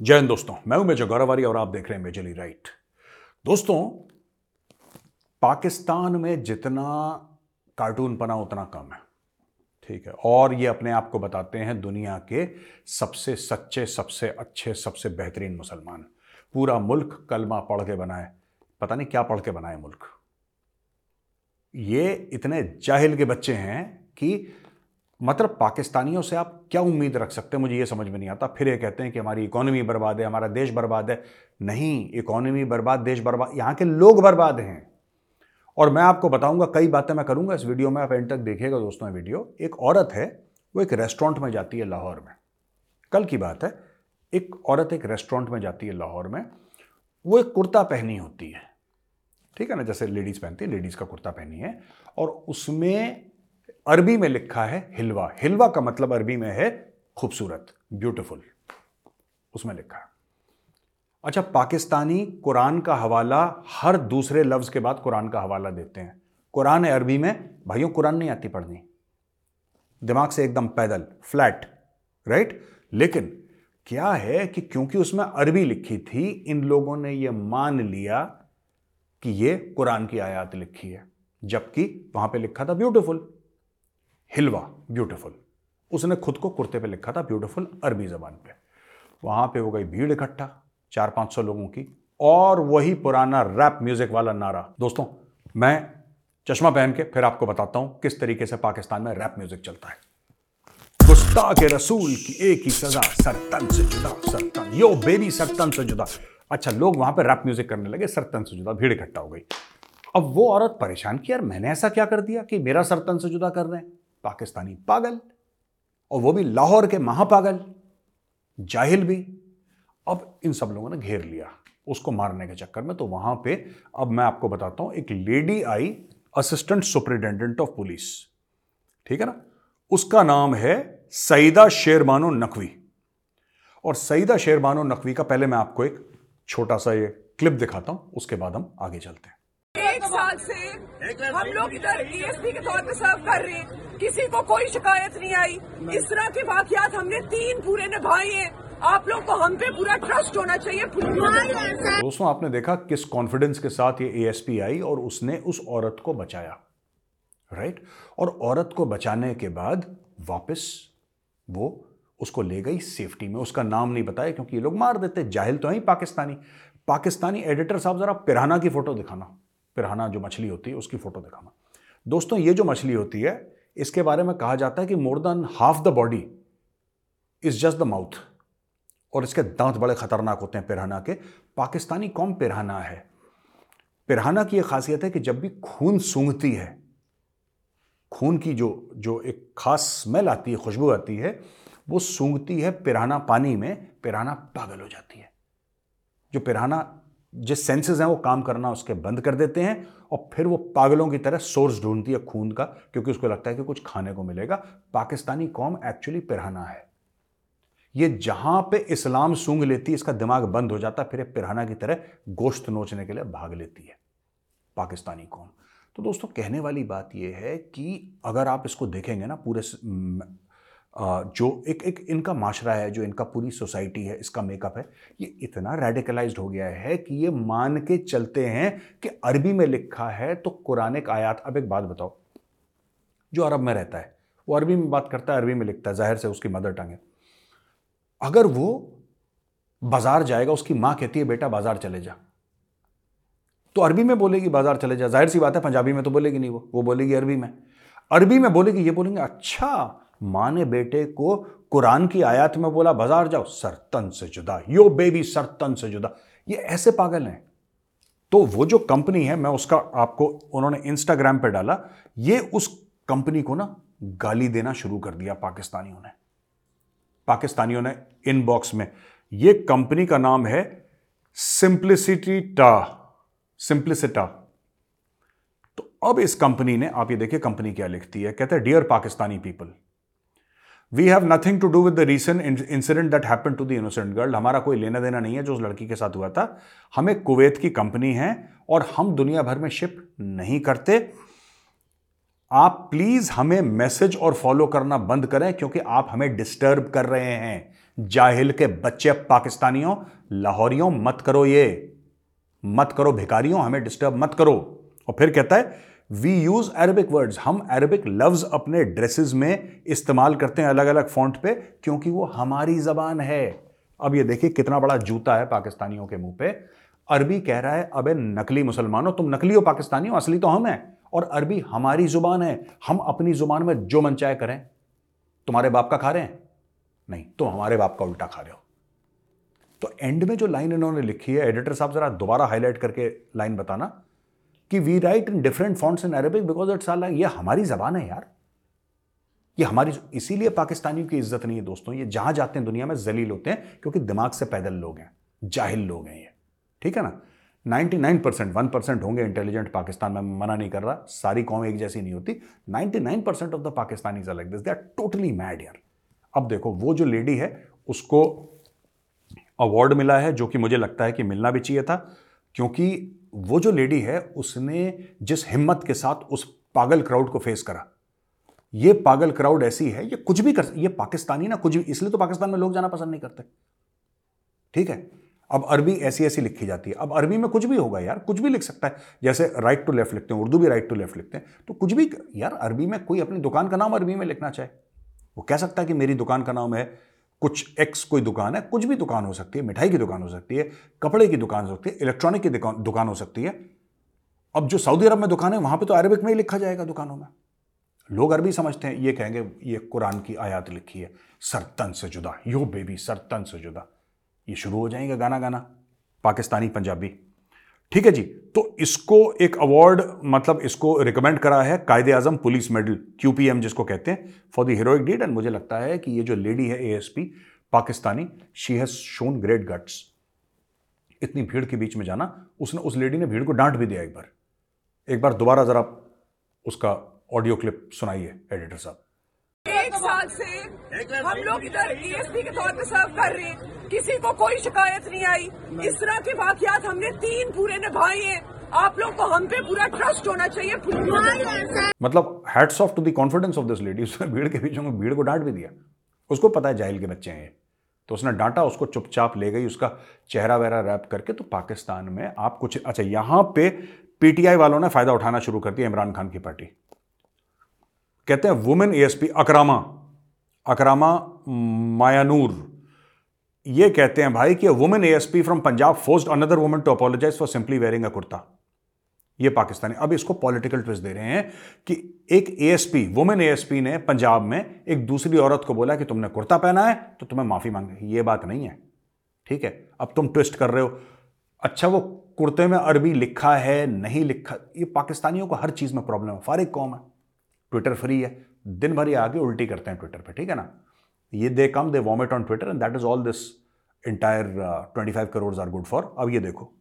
जय हिंद दोस्तों, मैं हूँ मेजर गौरवारी और आप देख रहे हैं मेजरली राइट। दोस्तों, पाकिस्तान में जितना कार्टून बना उतना कम है, ठीक है? और ये अपने आप को बताते हैं दुनिया के सबसे सच्चे, सबसे अच्छे, सबसे बेहतरीन मुसलमान। पूरा मुल्क कलमा पढ़ के बनाए, पता नहीं क्या पढ़ के बनाए मुल्क। ये इतने जाहिल के बच्चे हैं कि मतलब पाकिस्तानियों से आप क्या उम्मीद रख सकते हैं? मुझे ये समझ में नहीं आता। फिर ये कहते हैं कि हमारी इकोनॉमी बर्बाद है, हमारा देश बर्बाद है। नहीं इकोनॉमी बर्बाद, देश बर्बाद, यहाँ के लोग बर्बाद हैं। और मैं आपको बताऊँगा, कई बातें मैं करूँगा इस वीडियो में, आप एंड तक देखिएगा दोस्तों वीडियो। एक औरत है, वो एक रेस्टोरेंट में जाती है लाहौर में। कल की बात है, एक औरत एक रेस्टोरेंट में जाती है लाहौर में। वो एक कुर्ता पहनी होती है। ठीक है ना? जैसे लेडीज़ पहनती है लेडीज़ का कुर्ता पहनी है। और उसमें अरबी में लिखा है हिलवा। हिलवा का मतलब अरबी में है खूबसूरत ब्यूटिफुल उसमें लिखा है। अच्छा पाकिस्तानी कुरान का हवाला हर दूसरे लफ्ज के बाद कुरान का हवाला देते हैं। कुरान है अरबी में, भाइयों, कुरान नहीं आती पढ़नी। दिमाग से एकदम पैदल फ्लैट राइट लेकिन क्या है कि क्योंकि उसमें अरबी लिखी थी, इन लोगों ने यह मान लिया कि यह कुरान की आयात लिखी है, जबकि वहाँ पे लिखा था ब्यूटीफुल हिलवा ब्यूटीफुल उसने खुद को कुर्ते पे लिखा था ब्यूटीफुल अरबी जबान पे। वहाँ पे हो गई भीड़ इकट्ठा चार पाँच सौ लोगों की, और वही पुराना रैप म्यूज़िक वाला नारा। दोस्तों, मैं चश्मा पहन के फिर आपको बताता हूँ किस तरीके से पाकिस्तान में रैप म्यूज़िक चलता है। गुस्ता के रसूल की एक ही सजा, सरतन से जुदा, सरतन। यो बेबी सरतन से जुदा। अच्छा लोग वहाँ पे रैप म्यूज़िक करने लगे, सरतन से जुदा, भीड़ इकट्ठा हो गई। अब वो औरत परेशान की, यार, मैंने ऐसा क्या कर दिया कि मेरा सरतन से जुदा कर रहे हैं? पाकिस्तानी पागल और वो भी लाहौर के महापागल, जाहिल भी। अब इन सब लोगों ने घेर लिया उसको मारने के चक्कर में। तो वहाँ पे अब मैं आपको बताता हूँ, एक lady I assistant superintendent of police ठीक है ना? उसका नाम है सईदा शेरबानो नकवी। और सईदा शेरबानो नकवी का पहले मैं आपको एक छोटा सा ये क्लिप दिखाता हूँ, उसके बाद हम आगे चलते हैं। एक साल से हम लोग इधर ईएसपी के तौर पे सर्व कर रहे हैं। किसी को कोई शिकायत नहीं आई। इस तरह के वाकयात हमने तीन पूरे निभाए हैं। आप लोग को हम पे पूरा ट्रस्ट होना चाहिए दोस्तों आपने देखा किस कॉन्फिडेंस के साथ ये एएसपी आई और उसने उस औरत को बचाया राइट और औरत को बचाने के बाद वापस वो उसको ले गई सेफ्टी में। उसका नाम नहीं बताया क्योंकि ये लोग मार देते जाहिल तो है पाकिस्तानी। पाकिस्तानी एडिटर साहब जरा पिराना की फ़ोटो दिखाना। पिराना जो मछली होती है, उसकी फ़ोटो दिखाना। दोस्तों, ये जो मछली होती है, इसके बारे में कहा जाता है कि more than half the body is just the mouth और इसके दांत बड़े खतरनाक होते हैं पिराना के। पाकिस्तानी कौम पिराना है। पिराना की यह खासियत है कि जब भी खून सूंघती है, खून की जो जो एक खास स्मेल आती है, खुशबू आती है, वो सूंघती है पिराना पानी में, पिराना पागल हो जाती है। जो पिराना जिस सेंसेस हैं वो काम करना उसके बंद कर देते हैं और फिर वो पागलों की तरह सोर्स ढूंढती है खून का, क्योंकि उसको लगता है कि कुछ खाने को मिलेगा। पाकिस्तानी कौम एक्चुअली पिराना है। ये जहाँ पे इस्लाम सूंघ लेती है, इसका दिमाग बंद हो जाता फिर पिराना की तरह गोश्त नोचने के लिए भाग लेती है पाकिस्तानी कौम। तो दोस्तों, कहने वाली बात यह है कि अगर आप इसको देखेंगे ना, पूरे जो एक एक इनका माशरा है, जो इनका पूरी सोसाइटी है, इसका मेकअप है, ये इतना रेडिकलाइज हो गया है कि ये मान के चलते हैं कि अरबी में लिखा है तो कुरान आयात। अब एक बात बताओ, जो अरब में रहता है, वो अरबी में बात करता है, अरबी में लिखता है, ज़ाहिर से उसकी मदर टंग है। अगर वो बाज़ार जाएगा, उसकी माँ कहती है, बेटा, बाज़ार चले जा। तो अरबी में बोलेगी, बाज़ार चले जा। ज़ाहिर सी बात है, पंजाबी में तो बोलेगी नहीं वो वो बोलेगी अरबी में। अरबी में बोलेगी, ये बोलेंगे अच्छा माँ ने बेटे को कुरान की आयत में बोला, बाज़ार जाओ, सरतन से जुदा, यो बेबी सरतन से जुदा। ये ऐसे पागल हैं। तो वो जो कंपनी है, मैं उसका आपको, उन्होंने इंस्टाग्राम पे डाला, ये उस कंपनी को ना गाली देना शुरू कर दिया पाकिस्तानियों ने। पाकिस्तानियों ने इनबॉक्स में। ये कंपनी का नाम है सिंप्लिसिटी टा। सिंप्लिसिटा तो अब इस कंपनी ने, आप ये देखिए कंपनी क्या लिखती है। कहते हैं dear Pakistani people we have nothing to do with the recent incident that happen to the innocent girl हमारा कोई लेना देना नहीं है जो उस लड़की के साथ हुआ था। हमें कुवैत की कंपनी है और हम दुनिया भर में शिप नहीं करते। आप प्लीज़ हमें मैसेज और फॉलो करना बंद करें क्योंकि आप हमें डिस्टर्ब कर रहे हैं। जाहिल के बच्चे पाकिस्तानियों, लाहौरियों, मत करो ये। मत करो भिकारियों हमें डिस्टर्ब मत करो। और फिर कहता है वी यूज़ अरबिक वर्ड्स हम अरबिक लफ्ज अपने ड्रेसेस में इस्तेमाल करते हैं अलग अलग फॉन्ट पे, क्योंकि वो हमारी जबान है। अब ये देखिए कितना बड़ा जूता है पाकिस्तानियों के मुँह पे। अरबी कह रहा है, अबे नकली मुसलमानों, तुम नकली हो पाकिस्तानी हो, असली तो हम हैं। और अरबी हमारी ज़ुबान है, हम अपनी ज़ुबान में जो मन चाहे करें। तुम्हारे बाप का खा रहे हैं? नहीं, तुम हमारे बाप का उल्टा खा रहे हो। तो एंड में जो लाइन इन्होंने लिखी है एडिटर साहब जरा दोबारा हाईलाइट करके लाइन बताना। कि we write in different fonts in Arabic because it's all ये हमारी जबान है यार। ये हमारी इसीलिए पाकिस्तानियों की इज़्ज़त नहीं है दोस्तों, ये जहाँ जाते हैं दुनिया में जलील होते हैं क्योंकि दिमाग से पैदल लोग हैं, जाहिल लोग हैं ये। ठीक है ना? 99 परसेंट, वन परसेंट होंगे इंटेलिजेंट पाकिस्तान, में मना नहीं कर रहा, सारी कौम एक जैसी नहीं होती। 99 percent of the Pakistani like this they are totally mad यार। अब देखो, वो जो लेडी है, उसको अवार्ड मिला है जो कि मुझे लगता है कि मिलना भी चाहिए था, क्योंकि वो जो लेडी है, उसने जिस हिम्मत के साथ उस पागल क्राउड को फेस करा। ये पागल क्राउड ऐसी है, ये कुछ भी कर ये पाकिस्तानी ना, कुछ भी, इसलिए तो पाकिस्तान में लोग जाना पसंद नहीं करते। ठीक है? अब अरबी ऐसी ऐसी लिखी जाती है। अब अरबी में कुछ भी होगा यार, कुछ भी लिख सकता है। जैसे राइट टू लेफ़्ट लिखते हैं, उर्दू भी राइट टू लेफ़्ट लिखते हैं। तो कुछ भी, यार अरबी में कोई अपनी दुकान का नाम अरबी में लिखना चाहे। वो कह सकता है कि मेरी दुकान का नाम है कुछ एक्स कोई दुकान है, कुछ भी दुकान हो सकती है, मिठाई की दुकान हो सकती है, कपड़े की दुकान हो सकती है इलेक्ट्रॉनिक की दुकान हो सकती है। अब जो सऊदी अरब में दुकान है, वहाँ पे तो अरबिक में ही लिखा जाएगा दुकानों में। लोग अरबी समझते हैं, ये कहेंगे, ये कुरान की आयात लिखी है सरतन से जुदा, यो बेबी सरतन से जुदा। ये शुरू हो जाएँगे गाना गाना, पाकिस्तानी पंजाबी। ठीक है जी? तो इसको एक अवार्ड मतलब इसको रिकमेंड करा है कायदे आज़म पुलिस मेडल क्यूपीएम जिसको कहते हैं for the heroic deed and मुझे लगता है कि ये जो लेडी है ASP Pakistani she has shown great guts इतनी भीड़ के बीच में जाना, उसने उस लेडी ने भीड़ को डांट भी दिया एक बार। एक बार दोबारा जरा उसका ऑडियो क्लिप सुनाइए एडिटर साहब। एक साल से हम लोग इधर ईएसपी के तौर पे सर्व कर रहे हैं। किसी को कोई शिकायत नहीं आई। इस तरह के वाकयात हमने तीन पूरे निभाए हैं। आप लोग को हम पे पूरा ट्रस्ट होना चाहिए मतलब hats off to the confidence of this lady उसने भीड़ के बीच में भीड़ को डांट भी दिया। उसको पता है जाहिल के बच्चे हैं तो उसने डांटा उसको चुपचाप ले गई उसका चेहरा वहरा रैप करके तो पाकिस्तान में आप कुछ अच्छा यहाँ पे पीटीआई वालों ने फ़ायदा उठाना शुरू कर दिया इमरान खान की पार्टी। कहते हैं वुमेन एएसपी अकरामा अकरामा मायानूर। ये कहते हैं भाई कि women ASP from Punjab forced another women to apologise for simply wearing a kurta ये पाकिस्तानी, अब इसको पॉलिटिकल ट्विस्ट दे रहे हैं कि एक एएसपी वुमेन एएसपी ने पंजाब में एक दूसरी औरत को बोला कि तुमने कुर्ता पहना है तो तुम्हें माफ़ी मांगे, ये बात नहीं है। ठीक है, अब तुम ट्विस्ट कर रहे हो। अच्छा वो कुर्ते में अरबी लिखा है, नहीं लिखा, ये पाकिस्तानियों को हर चीज़ में प्रॉब्लम है फारिग कौम है। ट्विटर फ्री है। दिन भर ये आके उल्टी करते हैं ट्विटर पे, ठीक है ना? ये they come they vomit on Twitter and that is all this entire twenty five crore are good for अब ये देखो,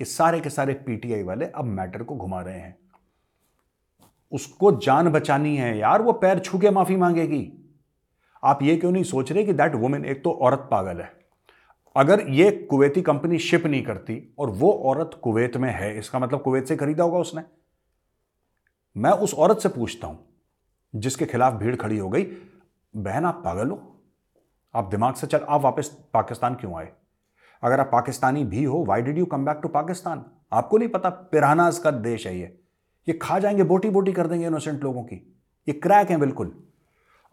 ये सारे के सारे पीटीआई वाले अब मैटर को घुमा रहे हैं। उसको जान बचानी है यार, वो पैर छू के माफ़ी मांगेगी। आप ये क्यों नहीं सोच रहे कि दैट वुमेन एक तो औरत पागल है। अगर ये कुवैती कंपनी शिप नहीं करती और वो औरत कुवैत में है, इसका मतलब कुवैत से खरीदा होगा उसने। मैं उस औरत से पूछता हूँ, जिसके खिलाफ भीड़ खड़ी हो गई, बहन, आप पागल हो? आप दिमाग से चल, आप वापस पाकिस्तान क्यों आए? अगर आप पाकिस्तानी भी हो why did you come back to Pakistan? आपको नहीं पता पिरानाज का देश है ये। ये खा जाएँगे बोटी बोटी कर देंगे इनोसेंट लोगों की। ये क्रैक है बिल्कुल।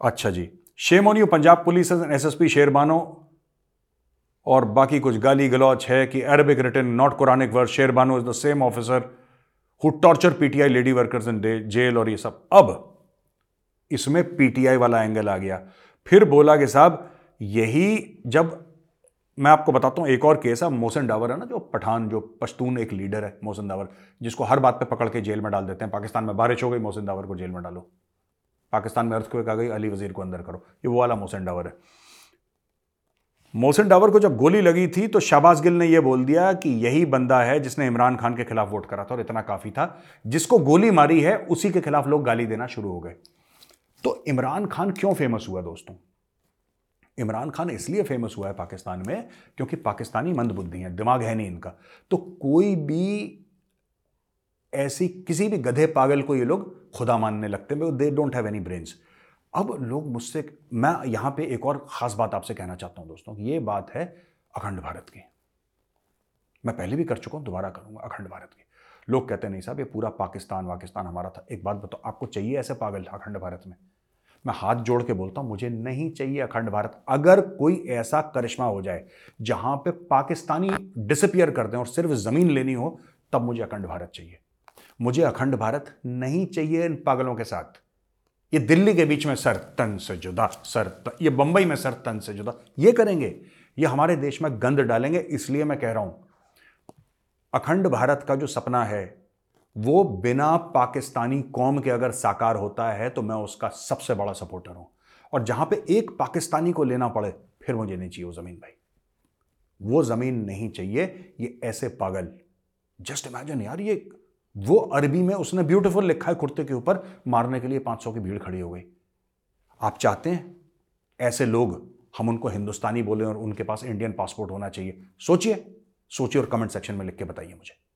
अच्छा जी shame on you Punjab police S S P Sherbano, और बाकी कुछ गाली गलौच है कि Arabic written not Quranic word Sherbano is the same officer who torture PTI lady workers in jail और ये सब। अब इसमें पीटीआई वाला एंगल आ गया। फिर बोला कि साहब, यही जब मैं आपको बताता हूँ, एक और केस है, मोहसिन डावर है ना, जो पठान, जो पश्तून एक लीडर है, मोहसिन डावर, जिसको हर बात पे पकड़ के जेल में डाल देते हैं। पाकिस्तान में बारिश हो गई, मोहसिन डावर को जेल में डालो। पाकिस्तान में अर्थ को एक आ गई, अली वज़ीर को अंदर करो। ये वो वाला मोहसिन डावर है। मोहसिन डावर को जब गोली लगी थी तो शाबाज गिल ने यह बोल दिया कि यही बंदा है जिसने इमरान खान के खिलाफ वोट करा था और इतना काफ़ी था। जिसको गोली मारी है, उसी के खिलाफ लोग गाली देना शुरू हो गए। तो इमरान खान क्यों फ़ेमस हुआ दोस्तों? इमरान खान इसलिए फ़ेमस हुआ है पाकिस्तान में क्योंकि पाकिस्तानी मंदबुद्धि हैं, दिमाग है नहीं इनका। तो कोई भी ऐसी किसी भी गधे पागल को ये लोग खुदा मानने लगते हैं they don't have any brains अब लोग मुझसे, मैं यहाँ पे एक और खास बात आपसे कहना चाहता हूँ दोस्तों, ये बात है अखंड भारत की। मैं पहले भी कर चुका हूँ, दोबारा करूँगा अखंड भारत की। लोग कहते नहीं साहब, ये पूरा पाकिस्तान, वाकिस्तान हमारा था। एक बात बताओ, आपको चाहिए ऐसे पागल अखंड भारत में? मैं हाथ जोड़ के बोलता हूँ, मुझे नहीं चाहिए अखंड भारत, अगर कोई ऐसा करिश्मा हो जाए जहाँ पे पाकिस्तानी डिसअपियर कर दें और सिर्फ़ ज़मीन लेनी हो, तब मुझे अखंड भारत चाहिए। मुझे अखंड भारत नहीं चाहिए इन पागलों के साथ। ये दिल्ली के बीच में सर तन से जुदा सर तन, ये बंबई में सर तन से जुदा। ये करेंगे ये हमारे देश में गंद डालेंगे इसलिए मैं कह रहा हूँ अखंड भारत का जो सपना है वो बिना पाकिस्तानी कौम के अगर साकार होता है तो मैं उसका सबसे बड़ा सपोर्टर हूँ। और जहाँ पे एक पाकिस्तानी को लेना पड़े फिर मुझे नहीं चाहिए वो ज़मीन भाई। वो ज़मीन नहीं चाहिए ये ऐसे पागल। जस्ट इमेजिन यार ये वो अरबी में उसने ब्यूटीफुल लिखा है कुर्ते के ऊपर, मारने के लिए 500 की भीड़ खड़ी हो गई। आप चाहते हैं? ऐसे लोग, हम उनको हिंदुस्तानी बोले और उनके पास इंडियन पासपोर्ट होना चाहिए। सोचिए सोचिए और कमेंट सेक्शन में लिख के बताइए मुझे।